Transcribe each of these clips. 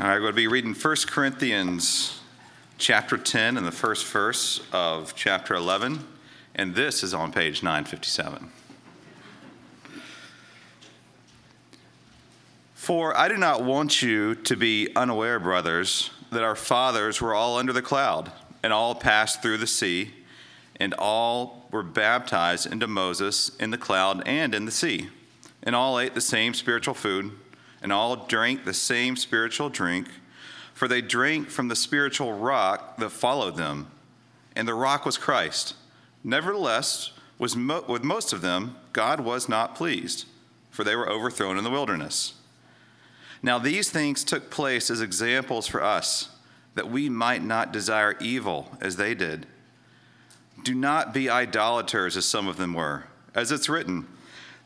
All right, we're going to be reading 1 Corinthians chapter 10 and the first verse of chapter 11, and this is on page 957. For I do not want you to be unaware, brothers, that our fathers were all under the cloud, and all passed through the sea, and all were baptized into Moses in the cloud and in the sea, and all ate the same spiritual food and all drank the same spiritual drink, for they drank from the spiritual rock that followed them, and the rock was Christ. Nevertheless, was mo- with most of them, God was not pleased, for they were overthrown in the wilderness. Now, these things took place as examples for us, that we might not desire evil as they did. Do not be idolaters as some of them were, as it's written.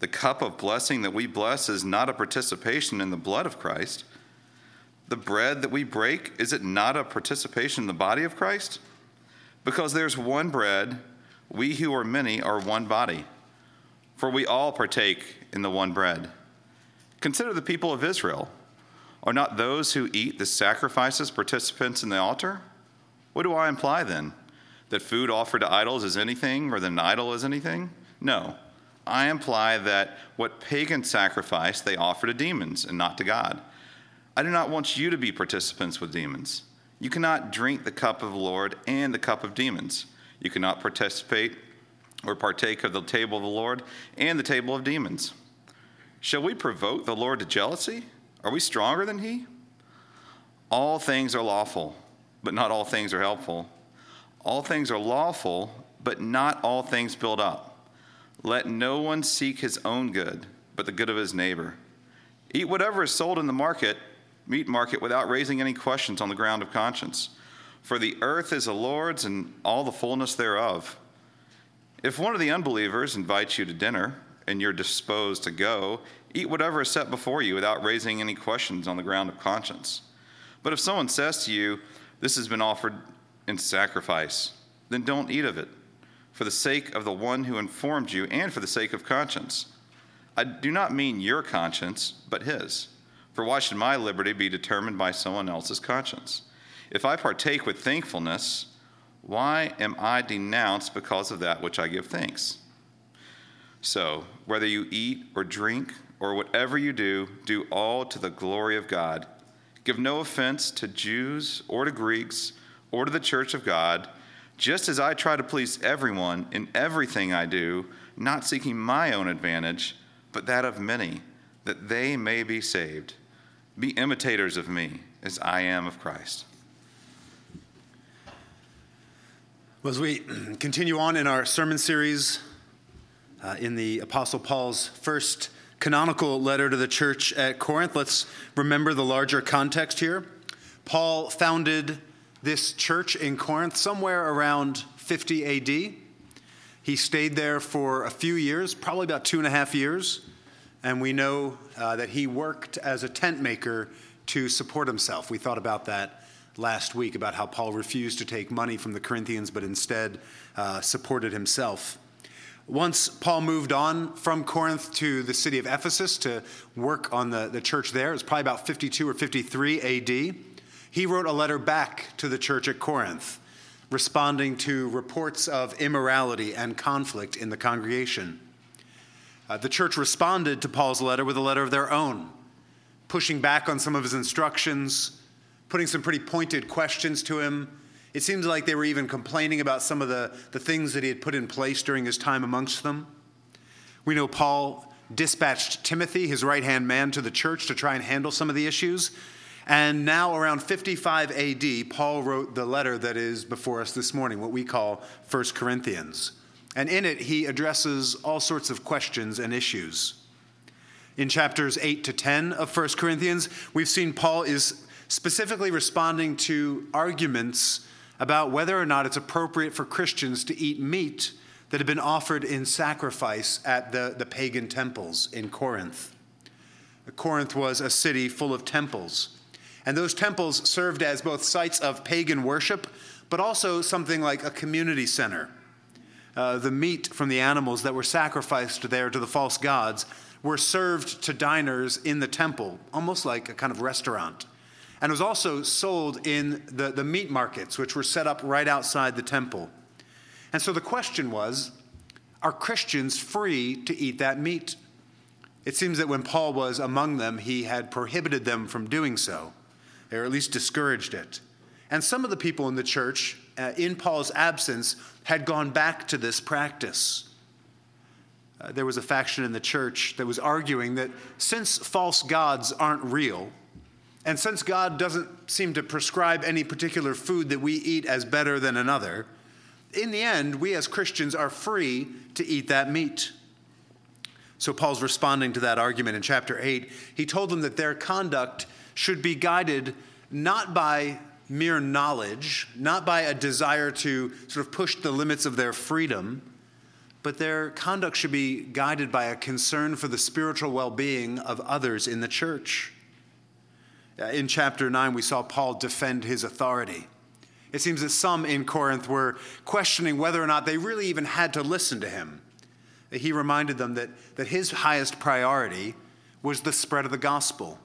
The cup of blessing that we bless is not a participation in the blood of Christ. The bread that we break, is it not a participation in the body of Christ? Because there's one bread, we who are many are one body, for we all partake in the one bread. Consider the people of Israel. Are not those who eat the sacrifices participants in the altar? What do I imply then? That food offered to idols is anything, or that an idol is anything? No. I imply that what pagan sacrifice, they offer to demons and not to God. I do not want you to be participants with demons. You cannot drink the cup of the Lord and the cup of demons. You cannot participate or partake of the table of the Lord and the table of demons. Shall we provoke the Lord to jealousy? Are we stronger than he? All things are lawful, but not all things are helpful. All things are lawful, but not all things build up. Let no one seek his own good, but the good of his neighbor. Eat whatever is sold in the market, meat market, without raising any questions on the ground of conscience. For the earth is the Lord's and all the fullness thereof. If one of the unbelievers invites you to dinner and you're disposed to go, eat whatever is set before you without raising any questions on the ground of conscience. But if someone says to you, This has been offered in sacrifice, then don't eat of it for the sake of the one who informed you and for the sake of conscience. I do not mean your conscience, but his. For why should my liberty be determined by someone else's conscience? If I partake with thankfulness, why am I denounced because of that which I give thanks? So, whether you eat or drink or whatever you do, do all to the glory of God. Give no offense to Jews or to Greeks or to the church of God just as I try to please everyone in everything I do, not seeking my own advantage, but that of many, that they may be saved. Be imitators of me as I am of Christ. Well, as we continue on in our sermon series uh, in the Apostle Paul's first canonical letter to the church at Corinth, let's remember the larger context here. Paul founded this church in Corinth somewhere around 50 AD. He stayed there for a few years, probably about two and a half years, and we know uh, that he worked as a tent maker to support himself. We thought about that last week, about how Paul refused to take money from the Corinthians, but instead uh, supported himself. Once Paul moved on from Corinth to the city of Ephesus to work on the, the church there, it was probably about 52 or 53 AD he wrote a letter back to the church at Corinth, responding to reports of immorality and conflict in the congregation. Uh, the church responded to Paul's letter with a letter of their own, pushing back on some of his instructions, putting some pretty pointed questions to him. It seems like they were even complaining about some of the, the things that he had put in place during his time amongst them. We know Paul dispatched Timothy, his right hand man, to the church to try and handle some of the issues. And now, around 55 AD, Paul wrote the letter that is before us this morning, what we call 1 Corinthians. And in it, he addresses all sorts of questions and issues. In chapters 8 to 10 of 1 Corinthians, we've seen Paul is specifically responding to arguments about whether or not it's appropriate for Christians to eat meat that had been offered in sacrifice at the, the pagan temples in Corinth. Corinth was a city full of temples. And those temples served as both sites of pagan worship, but also something like a community center. Uh, the meat from the animals that were sacrificed there to the false gods were served to diners in the temple, almost like a kind of restaurant. And it was also sold in the, the meat markets, which were set up right outside the temple. And so the question was are Christians free to eat that meat? It seems that when Paul was among them, he had prohibited them from doing so or at least discouraged it. And some of the people in the church, uh, in Paul's absence, had gone back to this practice. Uh, there was a faction in the church that was arguing that since false gods aren't real, and since God doesn't seem to prescribe any particular food that we eat as better than another, in the end, we as Christians are free to eat that meat. So Paul's responding to that argument in chapter 8. He told them that their conduct should be guided not by mere knowledge, not by a desire to sort of push the limits of their freedom, but their conduct should be guided by a concern for the spiritual well being of others in the church. In chapter 9, we saw Paul defend his authority. It seems that some in Corinth were questioning whether or not they really even had to listen to him. He reminded them that, that his highest priority was the spread of the gospel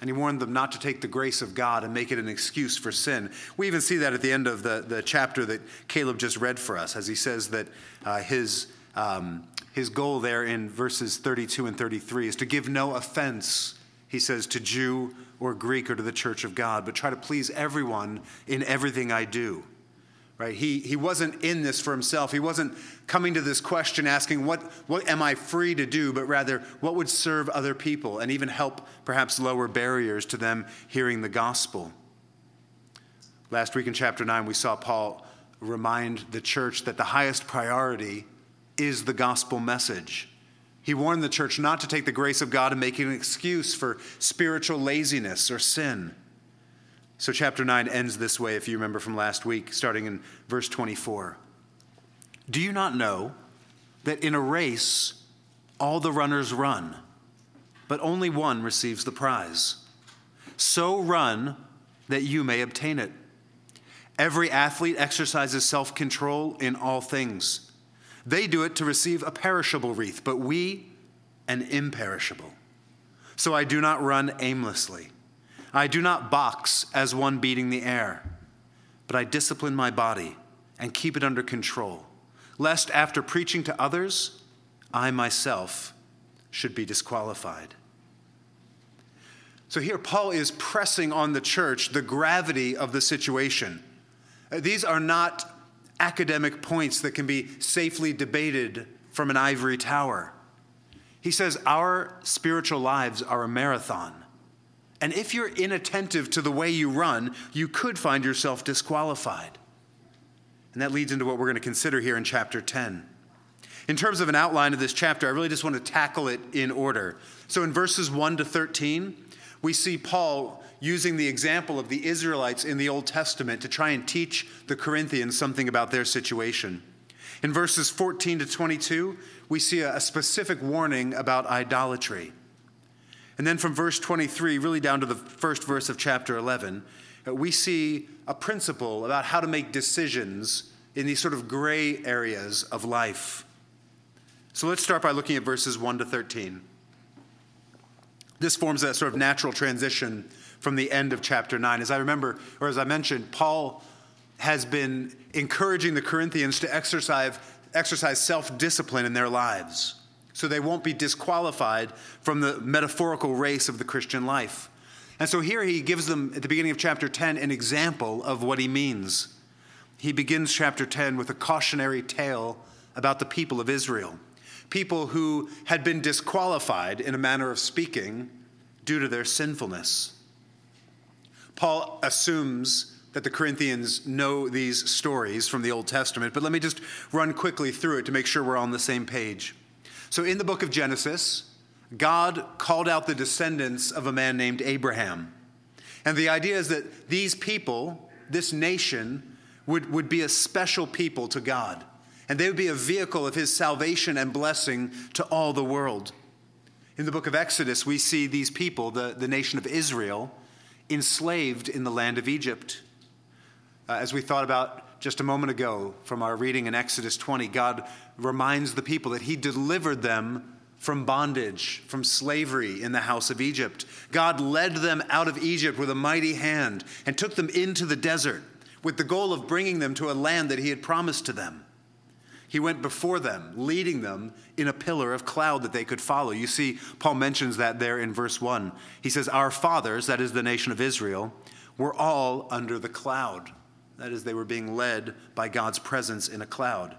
and he warned them not to take the grace of God and make it an excuse for sin. We even see that at the end of the, the chapter that Caleb just read for us, as he says that uh, his, um, his goal there in verses 32 and 33 is to give no offense, he says, to Jew or Greek or to the church of God, but try to please everyone in everything I do right? He, he wasn't in this for himself. He wasn't coming to this question asking what, what am i free to do? but rather what would serve other people and even help perhaps lower barriers to them hearing the gospel? Last week in chapter 9 we saw paul remind the church that the highest priority is the gospel message. He warned the church not to take the grace of god and make it an excuse for spiritual laziness or sin so, chapter 9 ends this way, if you remember from last week, starting in verse 24. Do you not know that in a race all the runners run, but only one receives the prize? So run that you may obtain it. Every athlete exercises self control in all things. They do it to receive a perishable wreath, but we an imperishable. So I do not run aimlessly. I do not box as one beating the air, but I discipline my body and keep it under control, lest after preaching to others, I myself should be disqualified. So here, Paul is pressing on the church the gravity of the situation. Uh, these are not academic points that can be safely debated from an ivory tower. He says our spiritual lives are a marathon. And if you're inattentive to the way you run, you could find yourself disqualified. And that leads into what we're going to consider here in chapter 10. In terms of an outline of this chapter, I really just want to tackle it in order. So in verses 1 to 13, we see Paul using the example of the Israelites in the Old Testament to try and teach the Corinthians something about their situation. In verses 14 to 22, we see a specific warning about idolatry. And then from verse 23, really down to the first verse of chapter 11, uh, we see a principle about how to make decisions in these sort of gray areas of life. So let's start by looking at verses 1 to 13. This forms a sort of natural transition from the end of chapter 9. As I remember, or as I mentioned, Paul has been encouraging the Corinthians to exercise, exercise self discipline in their lives. So they won't be disqualified from the metaphorical race of the Christian life. And so here he gives them, at the beginning of chapter 10, an example of what he means. He begins chapter 10 with a cautionary tale about the people of Israel, people who had been disqualified in a manner of speaking due to their sinfulness. Paul assumes that the Corinthians know these stories from the Old Testament, but let me just run quickly through it to make sure we're on the same page. So, in the book of Genesis, God called out the descendants of a man named Abraham. And the idea is that these people, this nation, would, would be a special people to God. And they would be a vehicle of his salvation and blessing to all the world. In the book of Exodus, we see these people, the, the nation of Israel, enslaved in the land of Egypt. Uh, as we thought about just a moment ago from our reading in Exodus 20, God reminds the people that he delivered them from bondage, from slavery in the house of Egypt. God led them out of Egypt with a mighty hand and took them into the desert with the goal of bringing them to a land that He had promised to them. He went before them, leading them in a pillar of cloud that they could follow. You see, Paul mentions that there in verse 1. He says, Our fathers, that is the nation of Israel, were all under the cloud. That is, they were being led by God's presence in a cloud.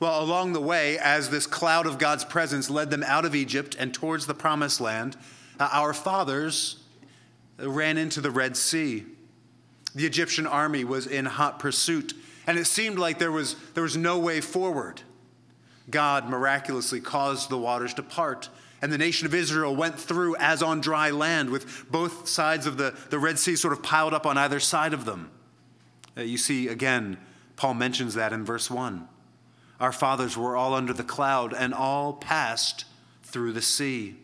Well, along the way, as this cloud of God's presence led them out of Egypt and towards the promised land, uh, our fathers ran into the Red Sea. The Egyptian army was in hot pursuit, and it seemed like there was, there was no way forward. God miraculously caused the waters to part, and the nation of Israel went through as on dry land, with both sides of the, the Red Sea sort of piled up on either side of them. Uh, you see, again, Paul mentions that in verse 1. Our fathers were all under the cloud and all passed through the sea.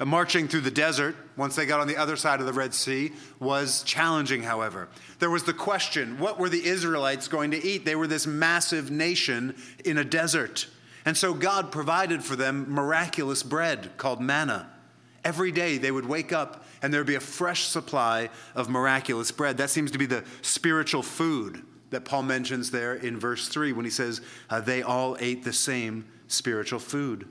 And marching through the desert, once they got on the other side of the Red Sea, was challenging, however. There was the question what were the Israelites going to eat? They were this massive nation in a desert. And so God provided for them miraculous bread called manna. Every day they would wake up and there would be a fresh supply of miraculous bread. That seems to be the spiritual food that Paul mentions there in verse 3 when he says, uh, They all ate the same spiritual food.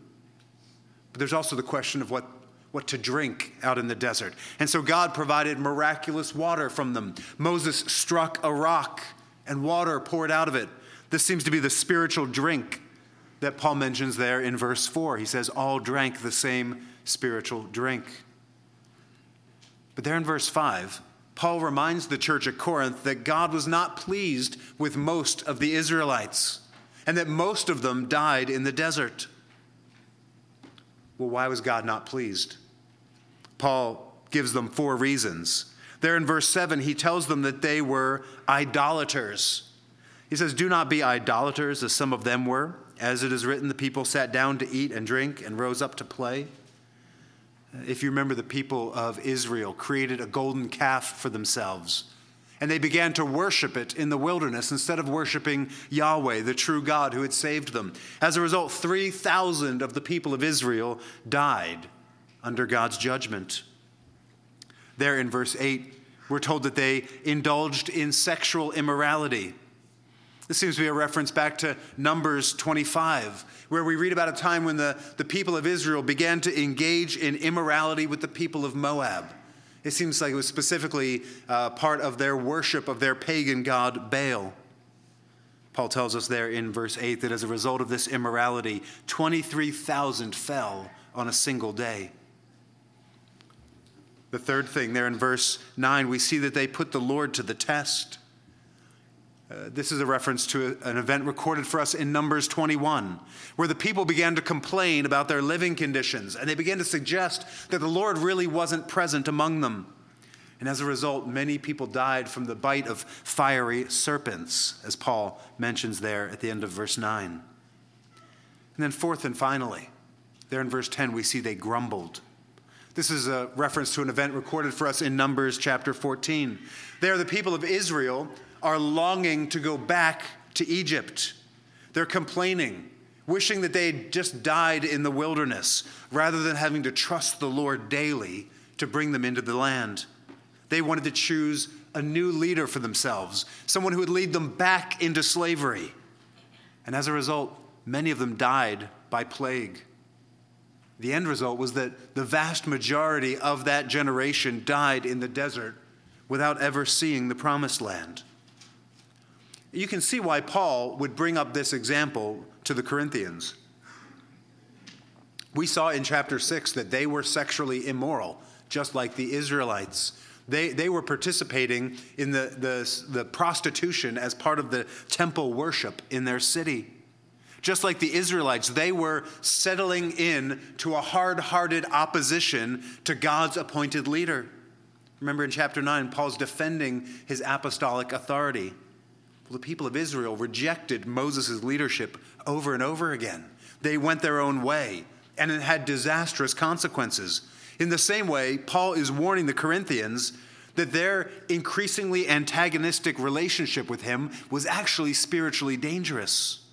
But there's also the question of what, what to drink out in the desert. And so God provided miraculous water from them. Moses struck a rock and water poured out of it. This seems to be the spiritual drink that Paul mentions there in verse 4. He says, All drank the same spiritual drink. But there in verse 5, Paul reminds the church at Corinth that God was not pleased with most of the Israelites and that most of them died in the desert. Well, why was God not pleased? Paul gives them four reasons. There in verse 7, he tells them that they were idolaters. He says, Do not be idolaters as some of them were. As it is written, the people sat down to eat and drink and rose up to play. If you remember, the people of Israel created a golden calf for themselves. And they began to worship it in the wilderness instead of worshiping Yahweh, the true God who had saved them. As a result, 3,000 of the people of Israel died under God's judgment. There in verse 8, we're told that they indulged in sexual immorality. This seems to be a reference back to Numbers 25, where we read about a time when the, the people of Israel began to engage in immorality with the people of Moab. It seems like it was specifically uh, part of their worship of their pagan god Baal. Paul tells us there in verse 8 that as a result of this immorality, 23,000 fell on a single day. The third thing there in verse 9, we see that they put the Lord to the test. Uh, this is a reference to a, an event recorded for us in Numbers 21, where the people began to complain about their living conditions, and they began to suggest that the Lord really wasn't present among them. And as a result, many people died from the bite of fiery serpents, as Paul mentions there at the end of verse 9. And then, fourth and finally, there in verse 10, we see they grumbled. This is a reference to an event recorded for us in Numbers chapter 14. There, the people of Israel are longing to go back to Egypt. They're complaining, wishing that they just died in the wilderness rather than having to trust the Lord daily to bring them into the land. They wanted to choose a new leader for themselves, someone who would lead them back into slavery. And as a result, many of them died by plague. The end result was that the vast majority of that generation died in the desert without ever seeing the promised land. You can see why Paul would bring up this example to the Corinthians. We saw in chapter 6 that they were sexually immoral, just like the Israelites. They, they were participating in the, the, the prostitution as part of the temple worship in their city. Just like the Israelites, they were settling in to a hard hearted opposition to God's appointed leader. Remember in chapter 9, Paul's defending his apostolic authority. The people of Israel rejected Moses' leadership over and over again. They went their own way, and it had disastrous consequences. In the same way, Paul is warning the Corinthians that their increasingly antagonistic relationship with him was actually spiritually dangerous.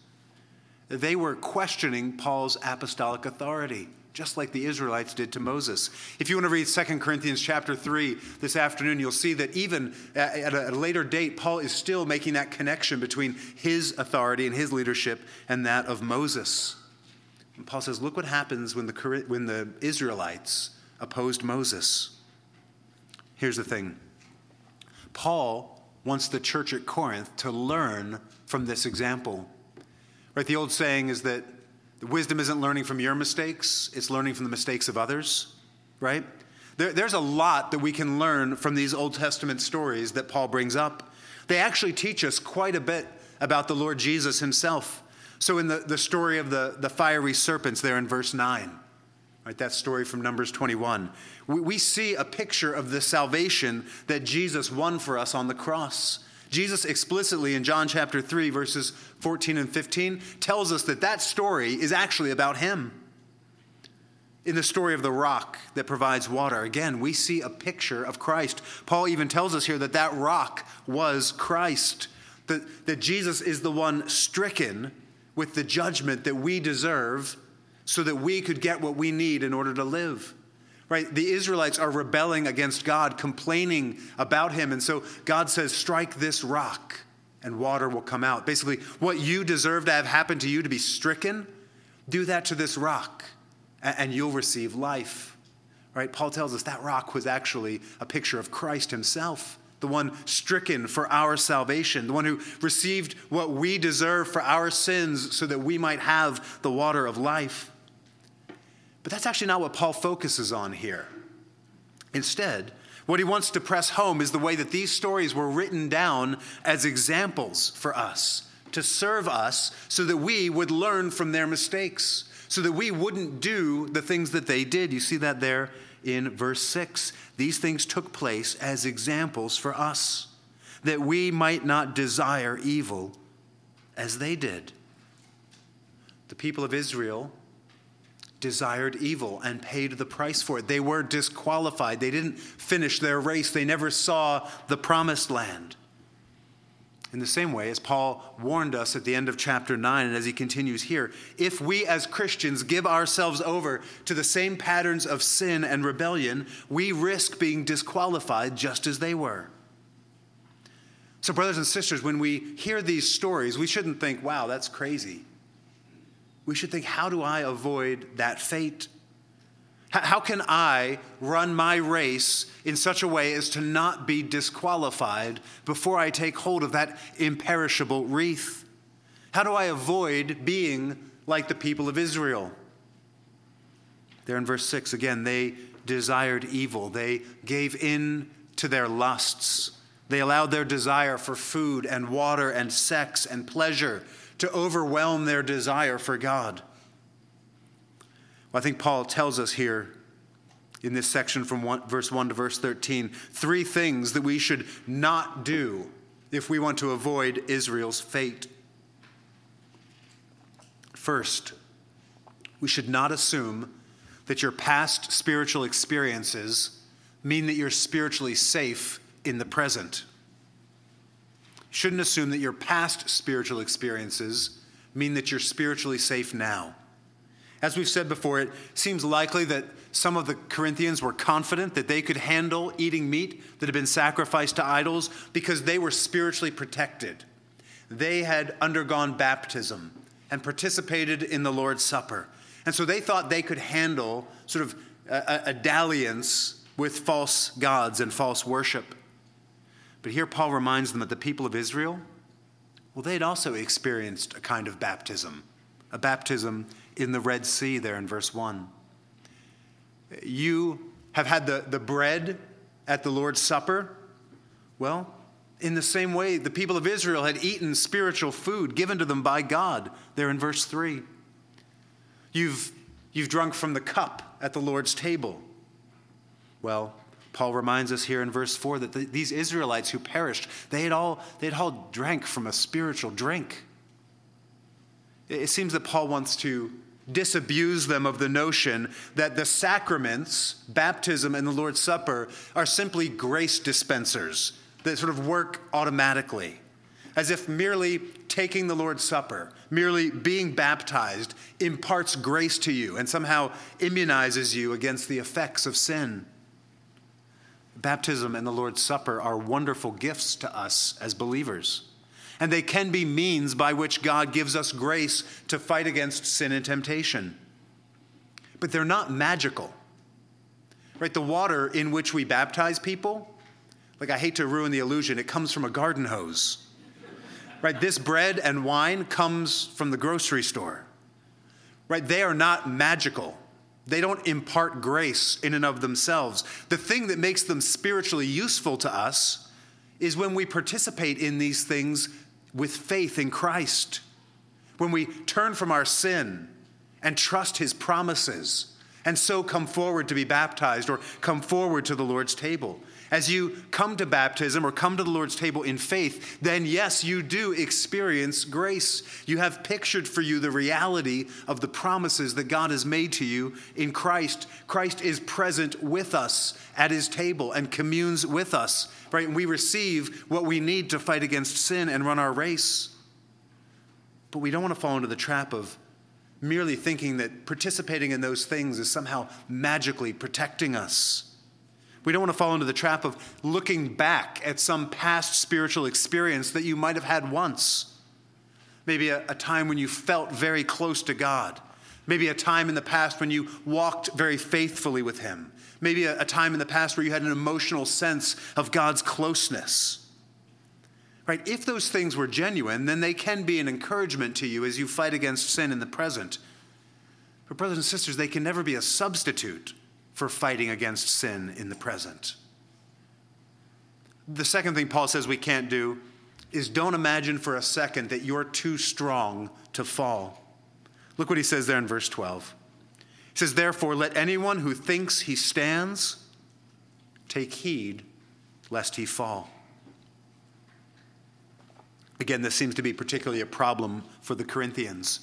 They were questioning Paul's apostolic authority, just like the Israelites did to Moses. If you want to read 2 Corinthians chapter 3 this afternoon, you'll see that even at a later date, Paul is still making that connection between his authority and his leadership and that of Moses. And Paul says, Look what happens when the, when the Israelites opposed Moses. Here's the thing Paul wants the church at Corinth to learn from this example. Right? The old saying is that the wisdom isn't learning from your mistakes, it's learning from the mistakes of others, right? There, there's a lot that we can learn from these Old Testament stories that Paul brings up. They actually teach us quite a bit about the Lord Jesus himself. So, in the, the story of the, the fiery serpents, there in verse 9, right, that story from Numbers 21, we, we see a picture of the salvation that Jesus won for us on the cross. Jesus explicitly in John chapter 3, verses 14 and 15, tells us that that story is actually about him. In the story of the rock that provides water, again, we see a picture of Christ. Paul even tells us here that that rock was Christ, that, that Jesus is the one stricken with the judgment that we deserve so that we could get what we need in order to live. Right? The Israelites are rebelling against God, complaining about him. And so God says, Strike this rock and water will come out. Basically, what you deserve to have happen to you to be stricken, do that to this rock and you'll receive life. Right? Paul tells us that rock was actually a picture of Christ himself, the one stricken for our salvation, the one who received what we deserve for our sins so that we might have the water of life. But that's actually not what Paul focuses on here. Instead, what he wants to press home is the way that these stories were written down as examples for us, to serve us so that we would learn from their mistakes, so that we wouldn't do the things that they did. You see that there in verse 6. These things took place as examples for us, that we might not desire evil as they did. The people of Israel desired evil and paid the price for it. They were disqualified. They didn't finish their race. They never saw the promised land. In the same way, as Paul warned us at the end of chapter 9, and as he continues here, if we as Christians give ourselves over to the same patterns of sin and rebellion, we risk being disqualified just as they were. So, brothers and sisters, when we hear these stories, we shouldn't think, wow, that's crazy we should think how do I avoid that fate? How can I run my race in such a way as to not be disqualified before I take hold of that imperishable wreath? How do I avoid being like the people of Israel? There in verse 6 again, they desired evil. They gave in to their lusts. They allowed their desire for food and water and sex and pleasure to overwhelm their desire for God. Well, I think Paul tells us here in this section from one, verse 1 to verse 13 three things that we should not do if we want to avoid Israel's fate. First, we should not assume that your past spiritual experiences mean that you're spiritually safe in the present shouldn't assume that your past spiritual experiences mean that you're spiritually safe now. As we've said before, it seems likely that some of the Corinthians were confident that they could handle eating meat that had been sacrificed to idols because they were spiritually protected. They had undergone baptism and participated in the Lord's Supper. And so they thought they could handle sort of a, a dalliance with false gods and false worship. But here Paul reminds them that the people of Israel, well, they had also experienced a kind of baptism, a baptism in the Red Sea, there in verse 1. You have had the, the bread at the Lord's Supper. Well, in the same way, the people of Israel had eaten spiritual food given to them by God, there in verse 3. You've, you've drunk from the cup at the Lord's table. Well, Paul reminds us here in verse 4 that the, these Israelites who perished, they had, all, they had all drank from a spiritual drink. It seems that Paul wants to disabuse them of the notion that the sacraments, baptism and the Lord's Supper, are simply grace dispensers that sort of work automatically. As if merely taking the Lord's Supper, merely being baptized, imparts grace to you and somehow immunizes you against the effects of sin. Baptism and the Lord's Supper are wonderful gifts to us as believers and they can be means by which God gives us grace to fight against sin and temptation. But they're not magical. Right? The water in which we baptize people, like I hate to ruin the illusion, it comes from a garden hose. Right? This bread and wine comes from the grocery store. Right? They are not magical. They don't impart grace in and of themselves. The thing that makes them spiritually useful to us is when we participate in these things with faith in Christ, when we turn from our sin and trust his promises, and so come forward to be baptized or come forward to the Lord's table. As you come to baptism or come to the Lord's table in faith, then yes, you do experience grace. You have pictured for you the reality of the promises that God has made to you in Christ. Christ is present with us at his table and communes with us, right? And we receive what we need to fight against sin and run our race. But we don't want to fall into the trap of merely thinking that participating in those things is somehow magically protecting us. We don't want to fall into the trap of looking back at some past spiritual experience that you might have had once. Maybe a, a, time when you felt very close to God. Maybe a time in the past when you walked very faithfully with Him. Maybe a, a time in the past where you had an emotional sense of God's closeness. Right? If those things were genuine, then they can be an encouragement to you as you fight against sin in the present. But, brothers and sisters, they can never be a substitute for fighting against sin in the present. The second thing Paul says we can't do is don't imagine for a second that you're too strong to fall. Look what he says there in verse 12. He says, Therefore, let anyone who thinks he stands take heed lest he fall. Again, this seems to be particularly a problem for the Corinthians.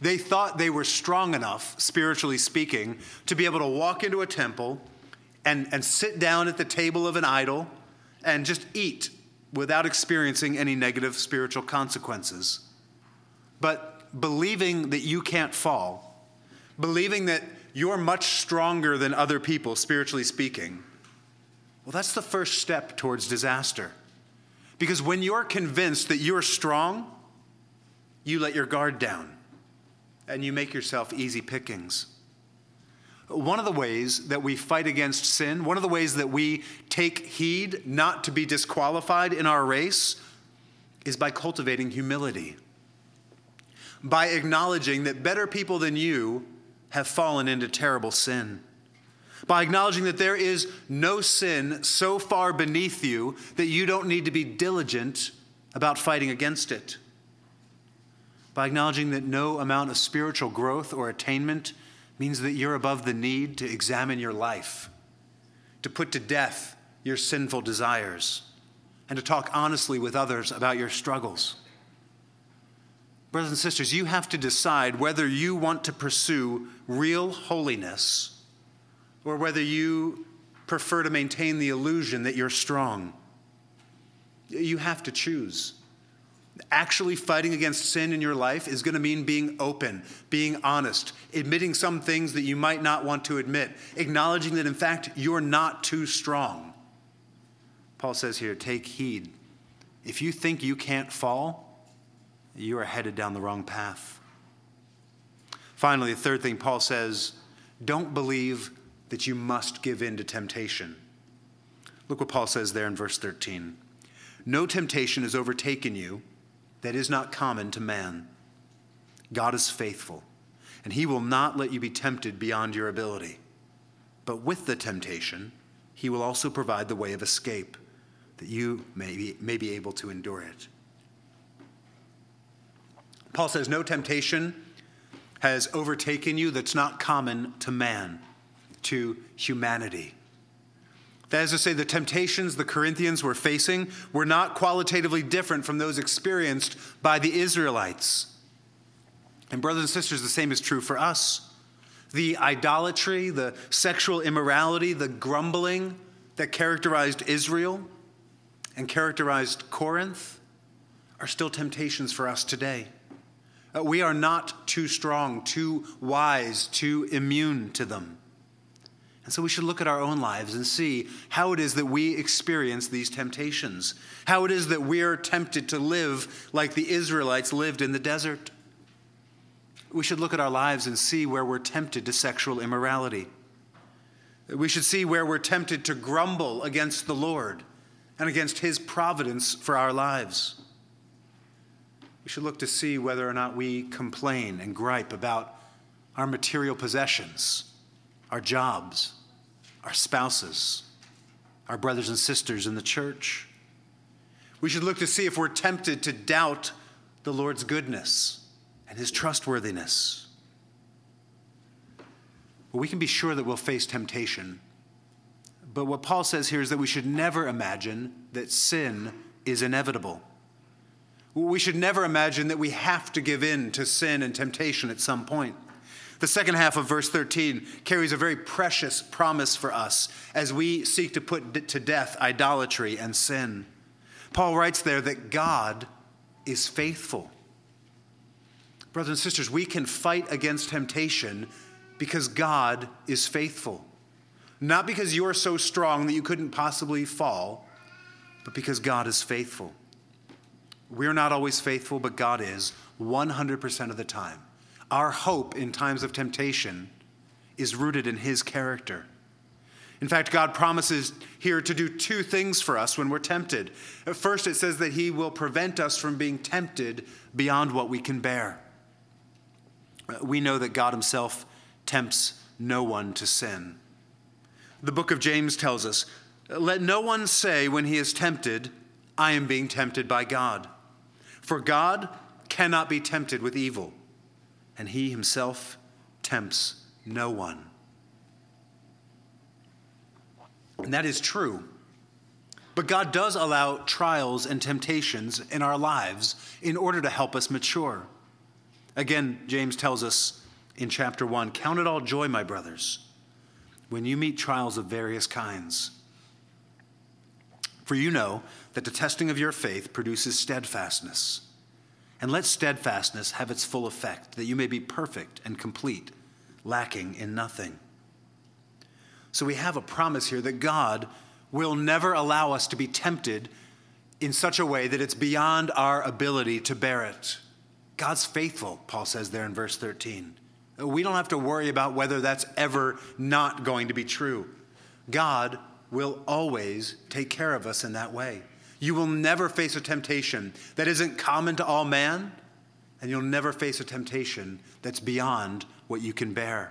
They thought they were strong enough, spiritually speaking, to be able to walk into a temple and, and sit down at the table of an idol and just eat without experiencing any negative spiritual consequences. But believing that you can't fall, believing that you're much stronger than other people, spiritually speaking, well, that's the first step towards disaster. Because when you're convinced that you're strong, you let your guard down and you make yourself easy pickings. One of the ways that we fight against sin, one of the ways that we take heed not to be disqualified in our race, is by cultivating humility. By acknowledging that better people than you have fallen into terrible sin. By acknowledging that there is no sin so far beneath you that you don't need to be diligent about fighting against it by acknowledging that no amount of spiritual growth or attainment means that you're above the need to examine your life, to put to death your sinful desires, and to talk honestly with others about your struggles. Brothers and sisters, you have to decide whether you want to pursue real holiness or whether you prefer to maintain the illusion that you're strong. You have to choose. Actually, fighting against sin in your life is going to mean being open, being honest, admitting some things that you might not want to admit, acknowledging that in fact you're not too strong. Paul says here take heed. If you think you can't fall, you are headed down the wrong path. Finally, the third thing Paul says don't believe that you must give in to temptation. Look what Paul says there in verse 13. No temptation has overtaken you that is not common to man. God is faithful, and he will not let you be tempted beyond your ability. But with the temptation, he will also provide the way of escape that you may be, may be able to endure it. Paul says, No temptation has overtaken you that's not common to man, to humanity. That is to say, the temptations the Corinthians were facing were not qualitatively different from those experienced by the Israelites. And, brothers and sisters, the same is true for us. The idolatry, the sexual immorality, the grumbling that characterized Israel and characterized Corinth are still temptations for us today. Uh, we are not too strong, too wise, too immune to them. And so we should look at our own lives and see how it is that we experience these temptations, how it is that we are tempted to live like the Israelites lived in the desert. We should look at our lives and see where we're tempted to sexual immorality. We should see where we're tempted to grumble against the Lord and against His providence for our lives. We should look to see whether or not we complain and gripe about our material possessions our jobs, our spouses, our brothers and sisters in the church. We should look to see if we're tempted to doubt the Lord's goodness and his trustworthiness. We can be sure that we'll face temptation. But what Paul says here is that we should never imagine that sin is inevitable. We should never imagine that we have to give in to sin and temptation at some point. The second half of verse 13 carries a very precious promise for us as we seek to put to death idolatry and sin. Paul writes there that God is faithful. Brothers and sisters, we can fight against temptation because God is faithful. Not because you are so strong that you couldn't possibly fall, but because God is faithful. We're not always faithful, but God is 100% of the time. Our hope in times of temptation is rooted in His character. In fact, God promises here to do two things for us when we're tempted. First, it says that He will prevent us from being tempted beyond what we can bear. We know that God Himself tempts no one to sin. The book of James tells us let no one say when he is tempted, I am being tempted by God. For God cannot be tempted with evil and he himself tempts no one. And that is true. But God does allow trials and temptations in our lives in order to help us mature. Again, James tells us in chapter 1 Count it all joy, my brothers, when you meet trials of various kinds. For you know that the testing of your faith produces steadfastness. And let steadfastness have its full effect, that you may be perfect and complete, lacking in nothing. So we have a promise here that God will never allow us to be tempted in such a way that it's beyond our ability to bear it. God's faithful, Paul says there in verse 13. We don't have to worry about whether that's ever not going to be true. God will always take care of us in that way. You will never face a temptation that isn't common to all man, and you'll never face a temptation that's beyond what you can bear.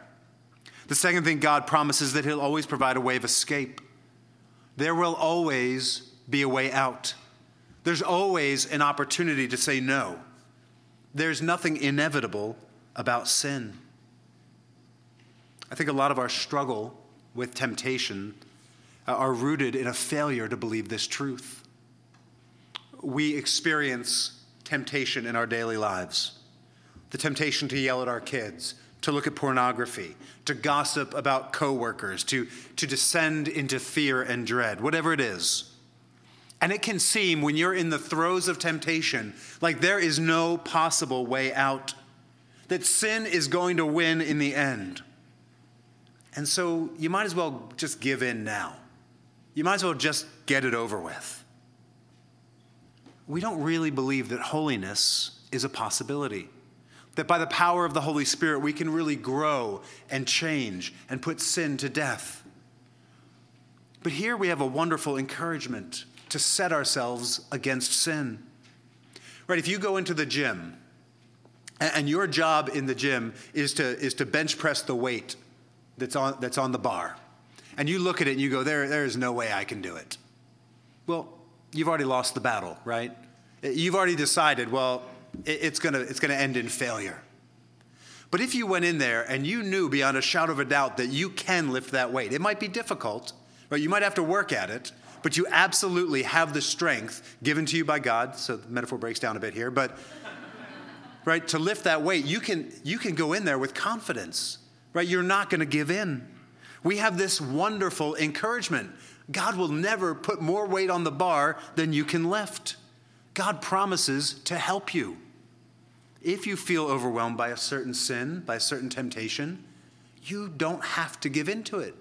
The second thing God promises that He'll always provide a way of escape. There will always be a way out. There's always an opportunity to say no. There's nothing inevitable about sin. I think a lot of our struggle with temptation are rooted in a failure to believe this truth we experience temptation in our daily lives the temptation to yell at our kids, to look at pornography, to gossip about coworkers, to, to descend into fear and dread, whatever it is. And it can seem, when you're in the throes of temptation, like there is no possible way out, that sin is going to win in the end. And so you might as well just give in now. You might as well just get it over with we don't really believe that holiness is a possibility. That by the power of the Holy Spirit, we can really grow and change and put sin to death. But here we have a wonderful encouragement to set ourselves against sin. Right, if you go into the gym and your job in the gym is to, is to bench press the weight that's on, that's on the bar, and you look at it and you go, there, there is no way I can do it. Well, you've already lost the battle, right? You've already decided, well, it's going to it's going to end in failure. But if you went in there and you knew beyond a shadow of a doubt that you can lift that weight, it might be difficult, right? You might have to work at it, but you absolutely have the strength given to you by God. So the metaphor breaks down a bit here, but right, to lift that weight, you can you can go in there with confidence. Right? You're not going to give in. We have this wonderful encouragement. God will never put more weight on the bar than you can lift. God promises to help you. If you feel overwhelmed by a certain sin, by a certain temptation, you don't have to give in to it.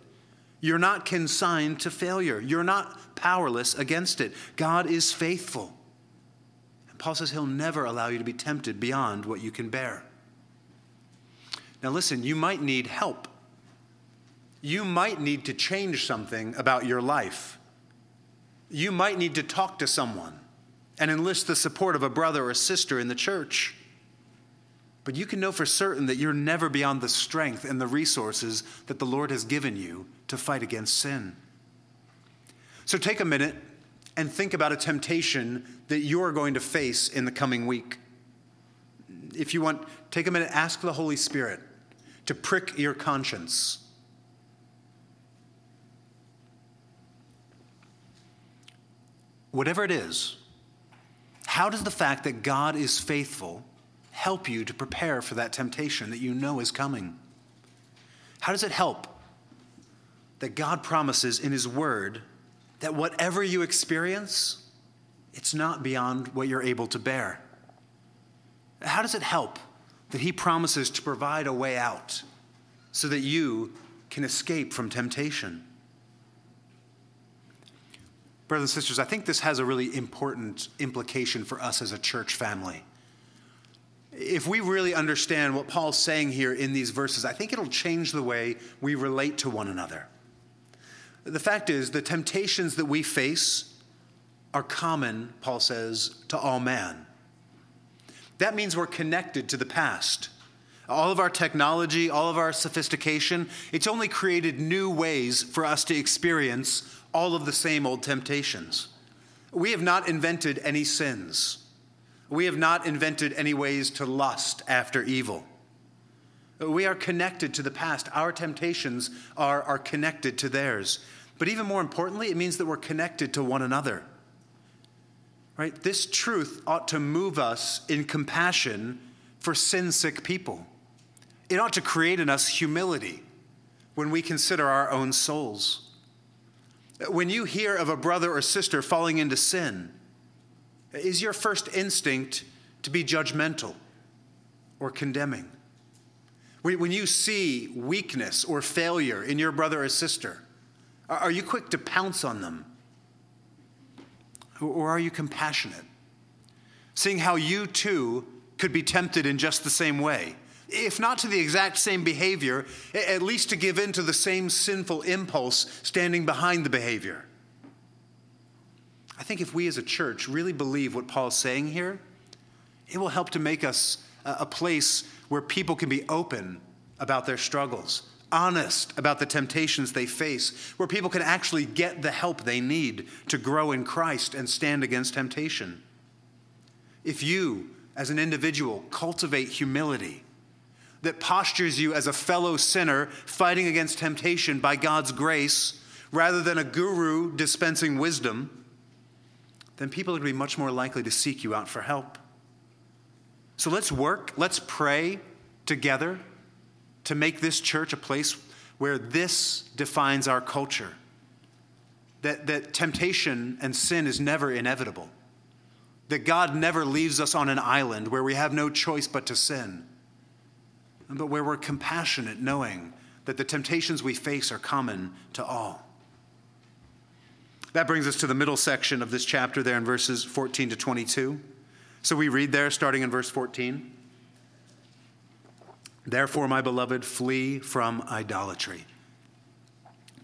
You're not consigned to failure. You're not powerless against it. God is faithful. And Paul says he'll never allow you to be tempted beyond what you can bear. Now, listen, you might need help. You might need to change something about your life. You might need to talk to someone and enlist the support of a brother or a sister in the church. But you can know for certain that you're never beyond the strength and the resources that the Lord has given you to fight against sin. So take a minute and think about a temptation that you're going to face in the coming week. If you want, take a minute, ask the Holy Spirit to prick your conscience. Whatever it is, how does the fact that God is faithful help you to prepare for that temptation that you know is coming? How does it help that God promises in His Word that whatever you experience, it's not beyond what you're able to bear? How does it help that He promises to provide a way out so that you can escape from temptation? Brothers and sisters, I think this has a really important implication for us as a church family. If we really understand what Paul's saying here in these verses, I think it'll change the way we relate to one another. The fact is, the temptations that we face are common, Paul says, to all man. That means we're connected to the past. All of our technology, all of our sophistication, it's only created new ways for us to experience all of the same old temptations. We have not invented any sins. We have not invented any ways to lust after evil. We are connected to the past. Our temptations are, are connected to theirs. But even more importantly, it means that we're connected to one another. Right? This truth ought to move us in compassion for sin sick people. It ought to create in us humility when we consider our own souls. When you hear of a brother or sister falling into sin, is your first instinct to be judgmental or condemning? When you see weakness or failure in your brother or sister, are you quick to pounce on them? Or are you compassionate? Seeing how you too could be tempted in just the same way if not to the exact same behavior, at least to give in to the same sinful impulse standing behind the behavior. I think if we as a church really believe what Paul's saying here, it will help to make us a place where people can be open about their struggles, honest about the temptations they face, where people can actually get the help they need to grow in Christ and stand against temptation. If you, as an individual, cultivate humility, that postures you as a fellow sinner fighting against temptation by God's grace rather than a guru dispensing wisdom, then people are going to be much more likely to seek you out for help. So let's work, let's pray together to make this church a place where this defines our culture. That, that temptation and sin is never inevitable. That God never leaves us on an island where we have no choice but to sin but where we're compassionate, knowing that the temptations we face are common to all. That brings us to the middle section of this chapter, there in verses 14 to 22. So we read there, starting in verse 14. Therefore, my beloved, flee from idolatry.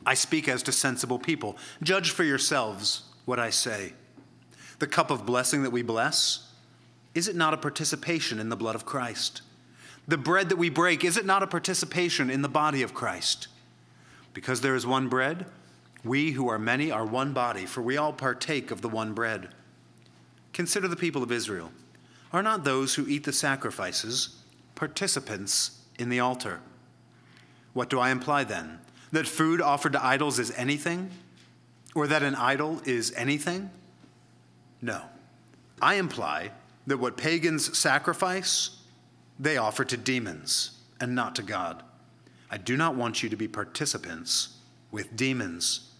I speak as to sensible people. Judge for yourselves what I say. The cup of blessing that we bless, is it not a participation in the blood of Christ? The bread that we break, is it not a participation in the body of Christ? Because there is one bread, we who are many are one body, for we all partake of the one bread. Consider the people of Israel. Are not those who eat the sacrifices participants in the altar? What do I imply then? That food offered to idols is anything? Or that an idol is anything? No. I imply that what pagans sacrifice, they offer to demons and not to God. I do not want you to be participants with demons.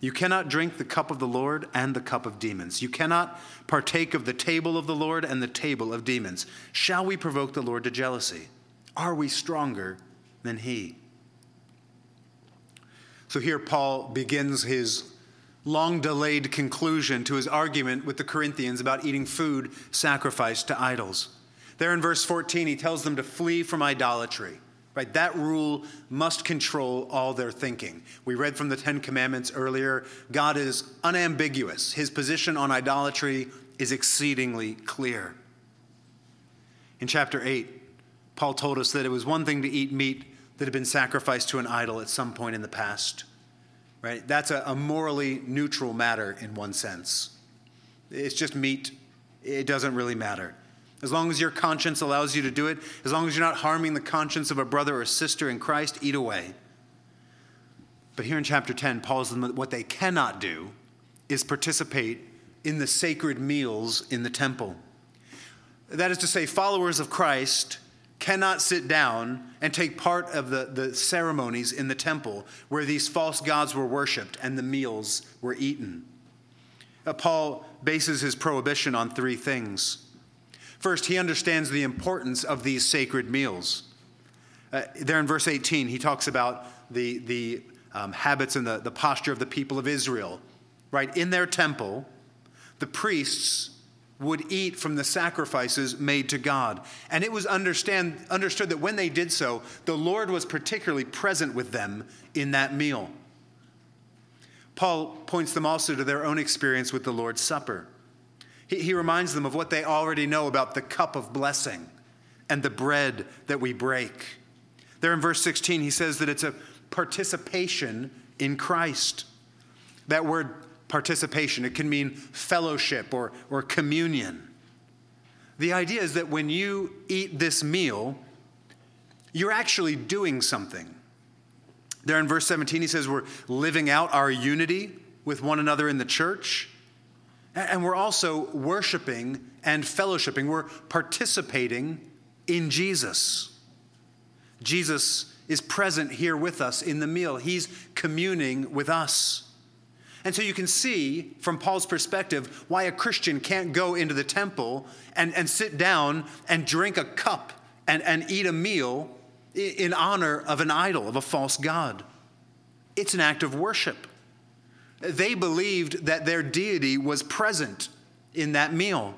You cannot drink the cup of the Lord and the cup of demons. You cannot partake of the table of the Lord and the table of demons. Shall we provoke the Lord to jealousy? Are we stronger than he? So here Paul begins his long delayed conclusion to his argument with the Corinthians about eating food sacrificed to idols. There in verse 14, he tells them to flee from idolatry. Right? That rule must control all their thinking. We read from the Ten Commandments earlier. God is unambiguous. His position on idolatry is exceedingly clear. In chapter 8, Paul told us that it was one thing to eat meat that had been sacrificed to an idol at some point in the past. Right? That's a, a morally neutral matter in one sense. It's just meat. It doesn't really matter. As long as your conscience allows you to do it, as long as you're not harming the conscience of a brother or sister in Christ, eat away. But here in chapter 10, Paul them what they cannot do is participate in the sacred meals in the temple. That is to say, followers of Christ cannot sit down and take part of the, the ceremonies in the temple where these false gods were worshiped and the meals were eaten. Uh, Paul bases his prohibition on three things. First, he understands the importance of these sacred meals. Uh, there in verse 18, he talks about the, the um, habits and the, the posture of the people of Israel. Right? In their temple, the priests would eat from the sacrifices made to God. And it was understand, understood that when they did so, the Lord was particularly present with them in that meal. Paul points them also to their own experience with the Lord's Supper. He, he reminds them of what they already know about the cup of blessing and the bread that we break. There in verse 16, he says that it's a participation in Christ. That word participation. It can mean fellowship or, or communion. The idea is that when you eat this meal, you're actually doing something. There in verse 17, he says we're living out our unity with one another in the church. And we're also worshiping and fellowshipping. We're participating in Jesus. Jesus is present here with us in the meal, He's communing with us. And so you can see from Paul's perspective why a Christian can't go into the temple and, and sit down and drink a cup and, and eat a meal in honor of an idol, of a false God. It's an act of worship. They believed that their deity was present in that meal.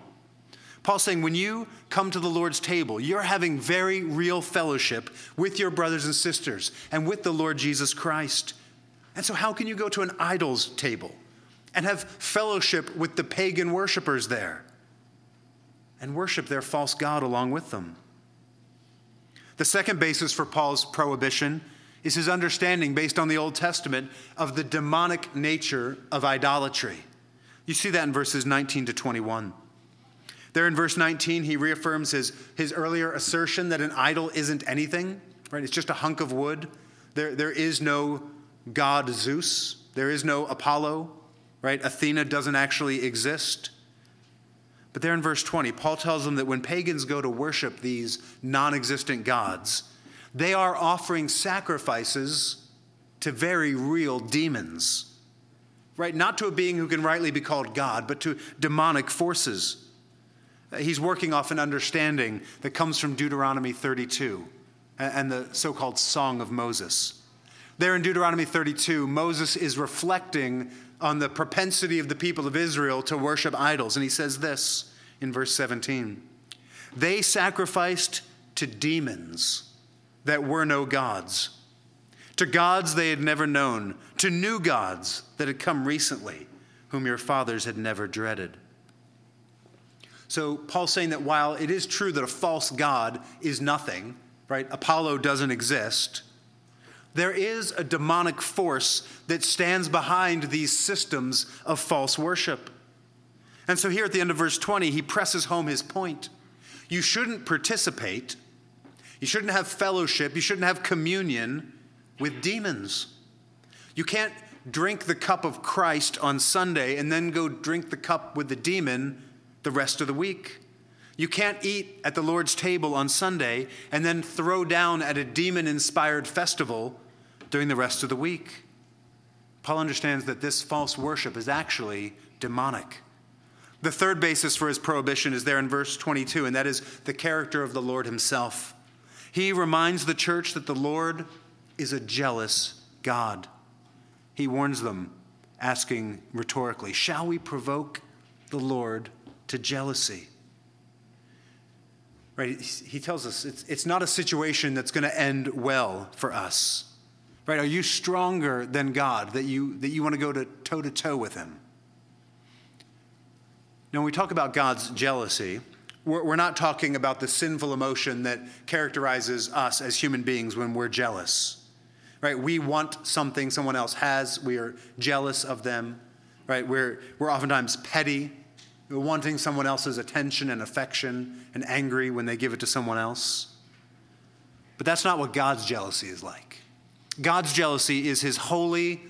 Paul's saying when you come to the Lord's table, you're having very real fellowship with your brothers and sisters and with the Lord Jesus Christ. And so, how can you go to an idol's table and have fellowship with the pagan worshippers there and worship their false God along with them? The second basis for Paul's prohibition is his understanding, based on the Old Testament, of the demonic nature of idolatry. You see that in verses 19 to 21. There in verse 19, he reaffirms his, his earlier assertion that an idol isn't anything, right? It's just a hunk of wood. There, there is no God Zeus. There is no Apollo, right? Athena doesn't actually exist. But there in verse 20, Paul tells them that when pagans go to worship these non existent gods, they are offering sacrifices to very real demons, right? Not to a being who can rightly be called God, but to demonic forces. Uh, he's working off an understanding that comes from Deuteronomy 32 and the so called Song of Moses. There in Deuteronomy 32, Moses is reflecting on the propensity of the people of Israel to worship idols. And he says this in verse 17 They sacrificed to demons that were no gods, to gods they had never known, to new gods that had come recently, whom your fathers had never dreaded. So, Paul's saying that while it is true that a false God is nothing, right? Apollo doesn't exist. There is a demonic force that stands behind these systems of false worship. And so, here at the end of verse 20, he presses home his point. You shouldn't participate, you shouldn't have fellowship, you shouldn't have communion with demons. You can't drink the cup of Christ on Sunday and then go drink the cup with the demon the rest of the week. You can't eat at the Lord's table on Sunday and then throw down at a demon inspired festival during the rest of the week. Paul understands that this false worship is actually demonic. The third basis for his prohibition is there in verse 22, and that is the character of the Lord himself. He reminds the church that the Lord is a jealous God. He warns them, asking rhetorically, Shall we provoke the Lord to jealousy? Right? He tells us it's, it's not a situation that's going to end well for us. Right? Are you stronger than God that you, that you want to go to toe to toe with Him? Now, when we talk about God's jealousy, we're, not talking about the sinful emotion that characterizes us as human beings when we're jealous. Right? We want something someone else has, we are jealous of them. Right? We're, we're oftentimes petty, we're wanting someone else's attention and affection, and angry when they give it to someone else. But that's not what God's jealousy is like. God's jealousy is his holy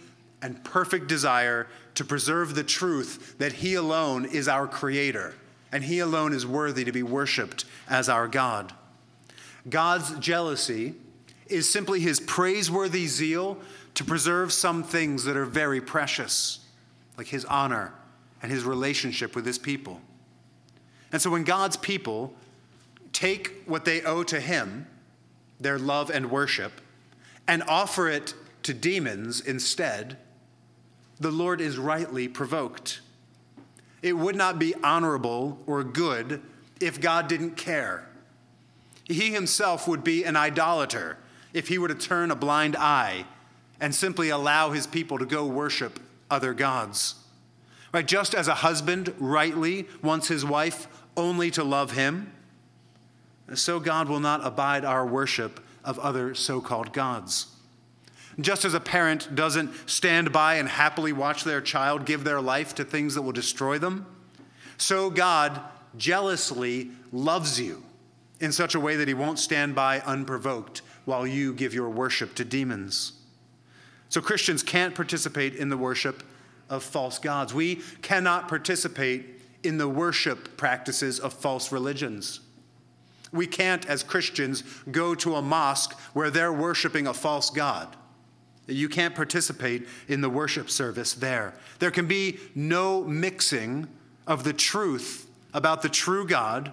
and perfect desire to preserve the truth that he alone is our creator and he alone is worthy to be worshiped as our God. God's jealousy is simply his praiseworthy zeal to preserve some things that are very precious, like his honor and his relationship with his people. And so when God's people take what they owe to him, their love and worship, and offer it to demons instead, the Lord is rightly provoked. It would not be honorable or good if God didn't care. He himself would be an idolater if he were to turn a blind eye and simply allow his people to go worship other gods. Right? Just as a husband rightly wants his wife only to love him, so God will not abide our worship of other so called gods. Just as a parent doesn't stand by and happily watch their child give their life to things that will destroy them, so God jealously loves you in such a way that he won't stand by unprovoked while you give your worship to demons. So Christians can't participate in the worship of false gods. We cannot participate in the worship practices of false religions. We can't, as Christians, go to a mosque where they're worshiping a false God. You can't participate in the worship service there. There can be no mixing of the truth about the true God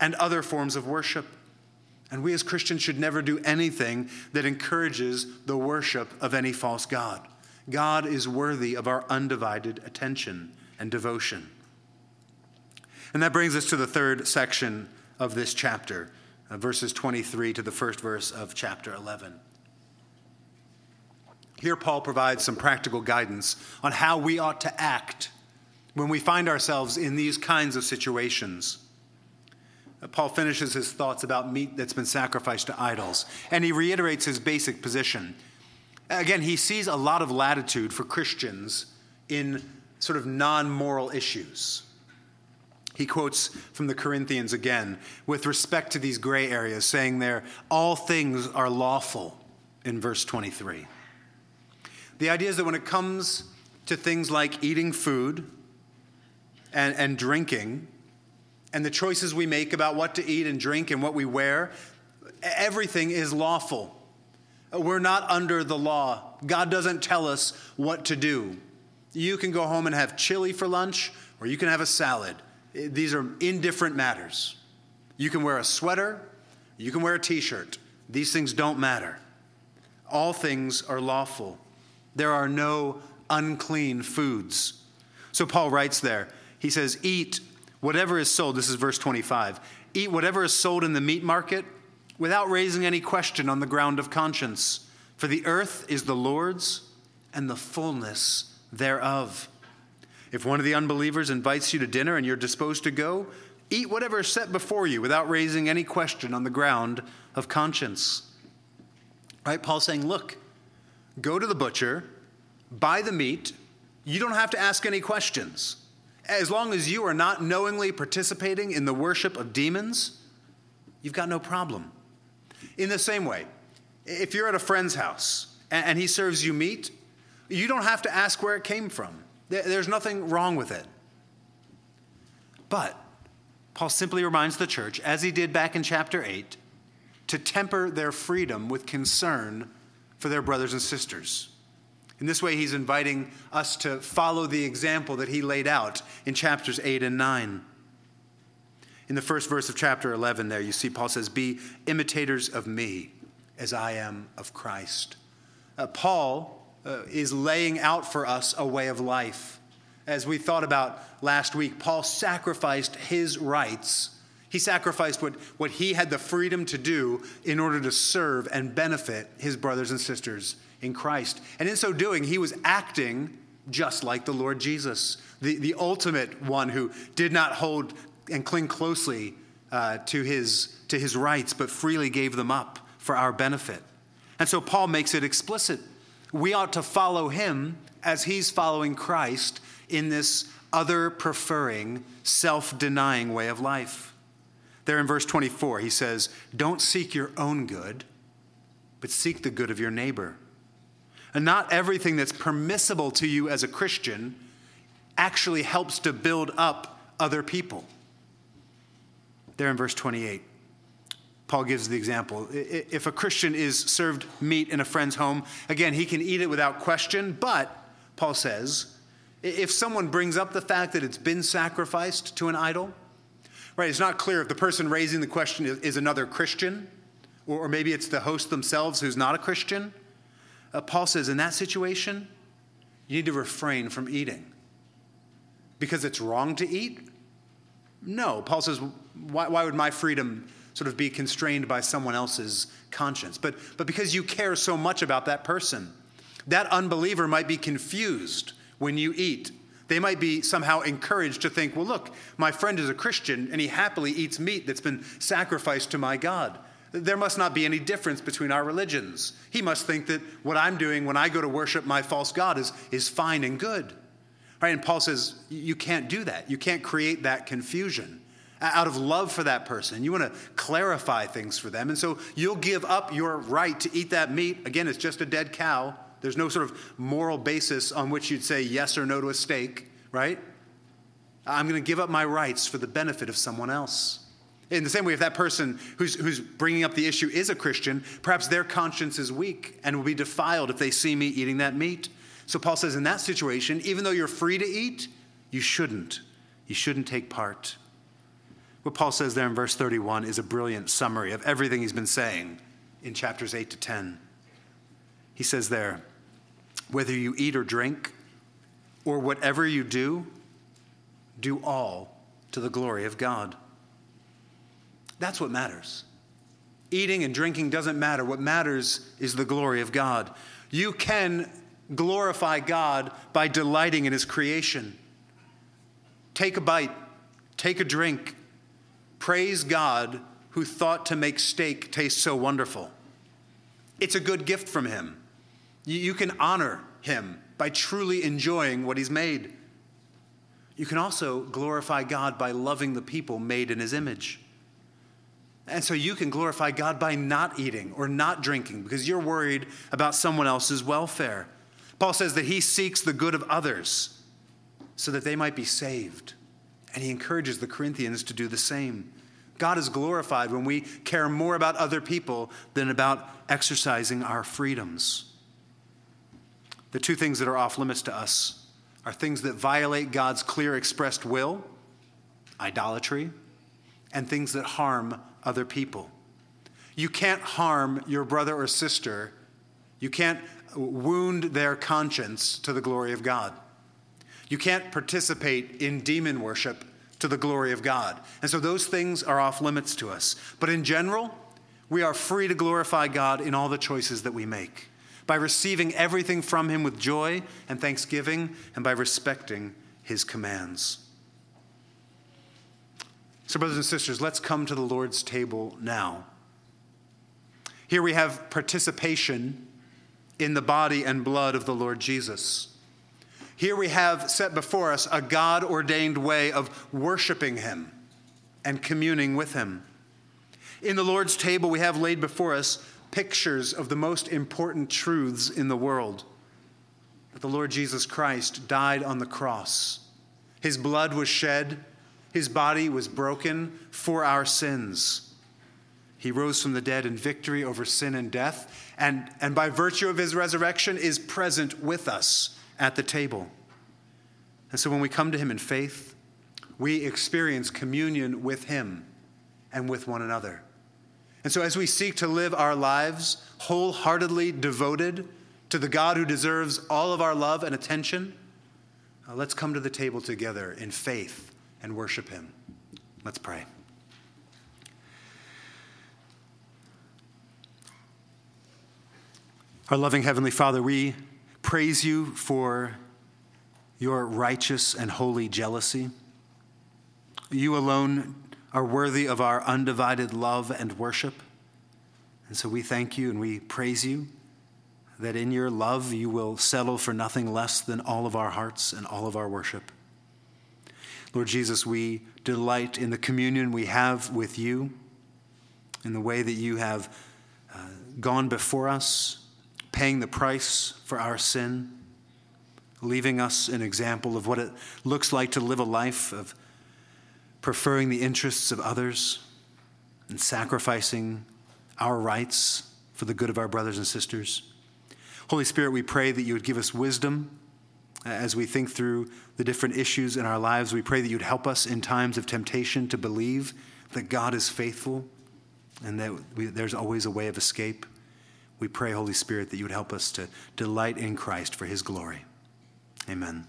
and other forms of worship. And we as Christians should never do anything that encourages the worship of any false God. God is worthy of our undivided attention and devotion. And that brings us to the third section of this chapter, uh, verses 23 to the first verse of chapter 11. Here, Paul provides some practical guidance on how we ought to act when we find ourselves in these kinds of situations. Uh, Paul finishes his thoughts about meat that's been sacrificed to idols, and he reiterates his basic position. Again, he sees a lot of latitude for Christians in sort of non moral issues. He quotes from the Corinthians again with respect to these gray areas, saying there, all things are lawful in verse 23. The idea is that when it comes to things like eating food and, and drinking, and the choices we make about what to eat and drink and what we wear, everything is lawful. We're not under the law. God doesn't tell us what to do. You can go home and have chili for lunch, or you can have a salad. These are indifferent matters. You can wear a sweater, you can wear a t shirt. These things don't matter. All things are lawful. There are no unclean foods. So Paul writes there, he says, Eat whatever is sold. This is verse 25. Eat whatever is sold in the meat market, without raising any question on the ground of conscience. For the earth is the Lord's and the fullness thereof. If one of the unbelievers invites you to dinner and you're disposed to go, eat whatever is set before you without raising any question on the ground of conscience. Right? Paul's saying, look, go to the butcher, buy the meat. You don't have to ask any questions. As long as you are not knowingly participating in the worship of demons, you've got no problem. In the same way, if you're at a friend's house and he serves you meat, you don't have to ask where it came from. There's nothing wrong with it. But Paul simply reminds the church, as he did back in chapter 8, to temper their freedom with concern for their brothers and sisters. In this way, he's inviting us to follow the example that he laid out in chapters 8 and 9. In the first verse of chapter 11, there you see Paul says, Be imitators of me as I am of Christ. Uh, Paul uh, is laying out for us a way of life. As we thought about last week, Paul sacrificed his rights. He sacrificed what, what he had the freedom to do in order to serve and benefit his brothers and sisters in Christ. And in so doing, he was acting just like the Lord Jesus, the, the ultimate one who did not hold and cling closely uh, to, his, to his rights, but freely gave them up for our benefit. And so Paul makes it explicit. We ought to follow him as he's following Christ in this other preferring, self denying way of life. There in verse 24, he says, Don't seek your own good, but seek the good of your neighbor. And not everything that's permissible to you as a Christian actually helps to build up other people. There in verse 28, Paul gives the example. If a Christian is served meat in a friend's home, again, he can eat it without question, but, Paul says, if someone brings up the fact that it's been sacrificed to an idol, right, it's not clear if the person raising the question is, another Christian, or maybe it's the host themselves who's not a Christian. Uh, Paul says, in that situation, you need to refrain from eating. Because it's wrong to eat? No. Paul says, why, why would my freedom sort of be constrained by someone else's conscience? But, but because you care so much about that person, that unbeliever might be confused when you eat. They might be somehow encouraged to think, well, look, my friend is a Christian and he happily eats meat that's been sacrificed to my God. There must not be any difference between our religions. He must think that what I'm doing when I go to worship my false God is, is fine and good. Right? And Paul says, you can't do that. You can't create that confusion. Out of love for that person, you want to clarify things for them. And so you'll give up your right to eat that meat. Again, it's just a dead cow. There's no sort of moral basis on which you'd say yes or no to a steak, right? I'm going to give up my rights for the benefit of someone else. In the same way, if that person who's, who's bringing up the issue is a Christian, perhaps their conscience is weak and will be defiled if they see me eating that meat. So Paul says, in that situation, even though you're free to eat, you shouldn't. You shouldn't take part. What Paul says there in verse 31 is a brilliant summary of everything he's been saying in chapters 8 to 10. He says there, whether you eat or drink, or whatever you do, do all to the glory of God. That's what matters. Eating and drinking doesn't matter. What matters is the glory of God. You can glorify God by delighting in His creation. Take a bite, take a drink, praise God who thought to make steak taste so wonderful. It's a good gift from Him. You can honor Him by truly enjoying what He's made. You can also glorify God by loving the people made in His image. And so you can glorify God by not eating or not drinking because you're worried about someone else's welfare. Paul says that he seeks the good of others so that they might be saved. And he encourages the Corinthians to do the same. God is glorified when we care more about other people than about exercising our freedoms. The two things that are off limits to us are things that violate God's clear expressed will, idolatry, and things that harm other people. You can't harm your brother or sister. You can't wound their conscience to the glory of God. You can't participate in demon worship to the glory of God. And so those things are off limits to us. But in general, we are free to glorify God in all the choices that we make by receiving everything from Him with joy and thanksgiving and by respecting His commands. So, brothers and sisters, let's come to the Lord's table now. Here we have participation in the body and blood of the Lord Jesus. Here we have set before us a God ordained way of worshiping Him and communing with Him. In the Lord's table, we have laid before us pictures of the most important truths in the world that the Lord Jesus Christ died on the cross, His blood was shed his body was broken for our sins. He rose from the dead in victory over sin and death, and, and by virtue of his resurrection is present with us at the table. And so when we come to him in faith, we experience communion with him and with one another. And so as we seek to live our lives wholeheartedly devoted to the God who deserves all of our love and attention, uh, let's come to the table together in faith and worship Him. Let's pray. Our loving Heavenly Father, we praise you for your righteous and holy jealousy. You alone are worthy of our undivided love and worship. And so we thank you and we praise you that in your love you will settle for nothing less than all of our hearts and all of our worship. Lord Jesus, we delight in the communion we have with you, in the way that you have uh, gone before us, paying the price for our sin, leaving us an example of what it looks like to live a life of preferring the interests of others and sacrificing our rights for the good of our brothers and sisters. Holy Spirit, we pray that you would give us wisdom uh, as we think through the different issues in our lives. We pray that you'd help us in times of temptation to believe that God is faithful and that we, there's always a way of escape. We pray, Holy Spirit, that you would help us to delight in Christ for his glory. Amen.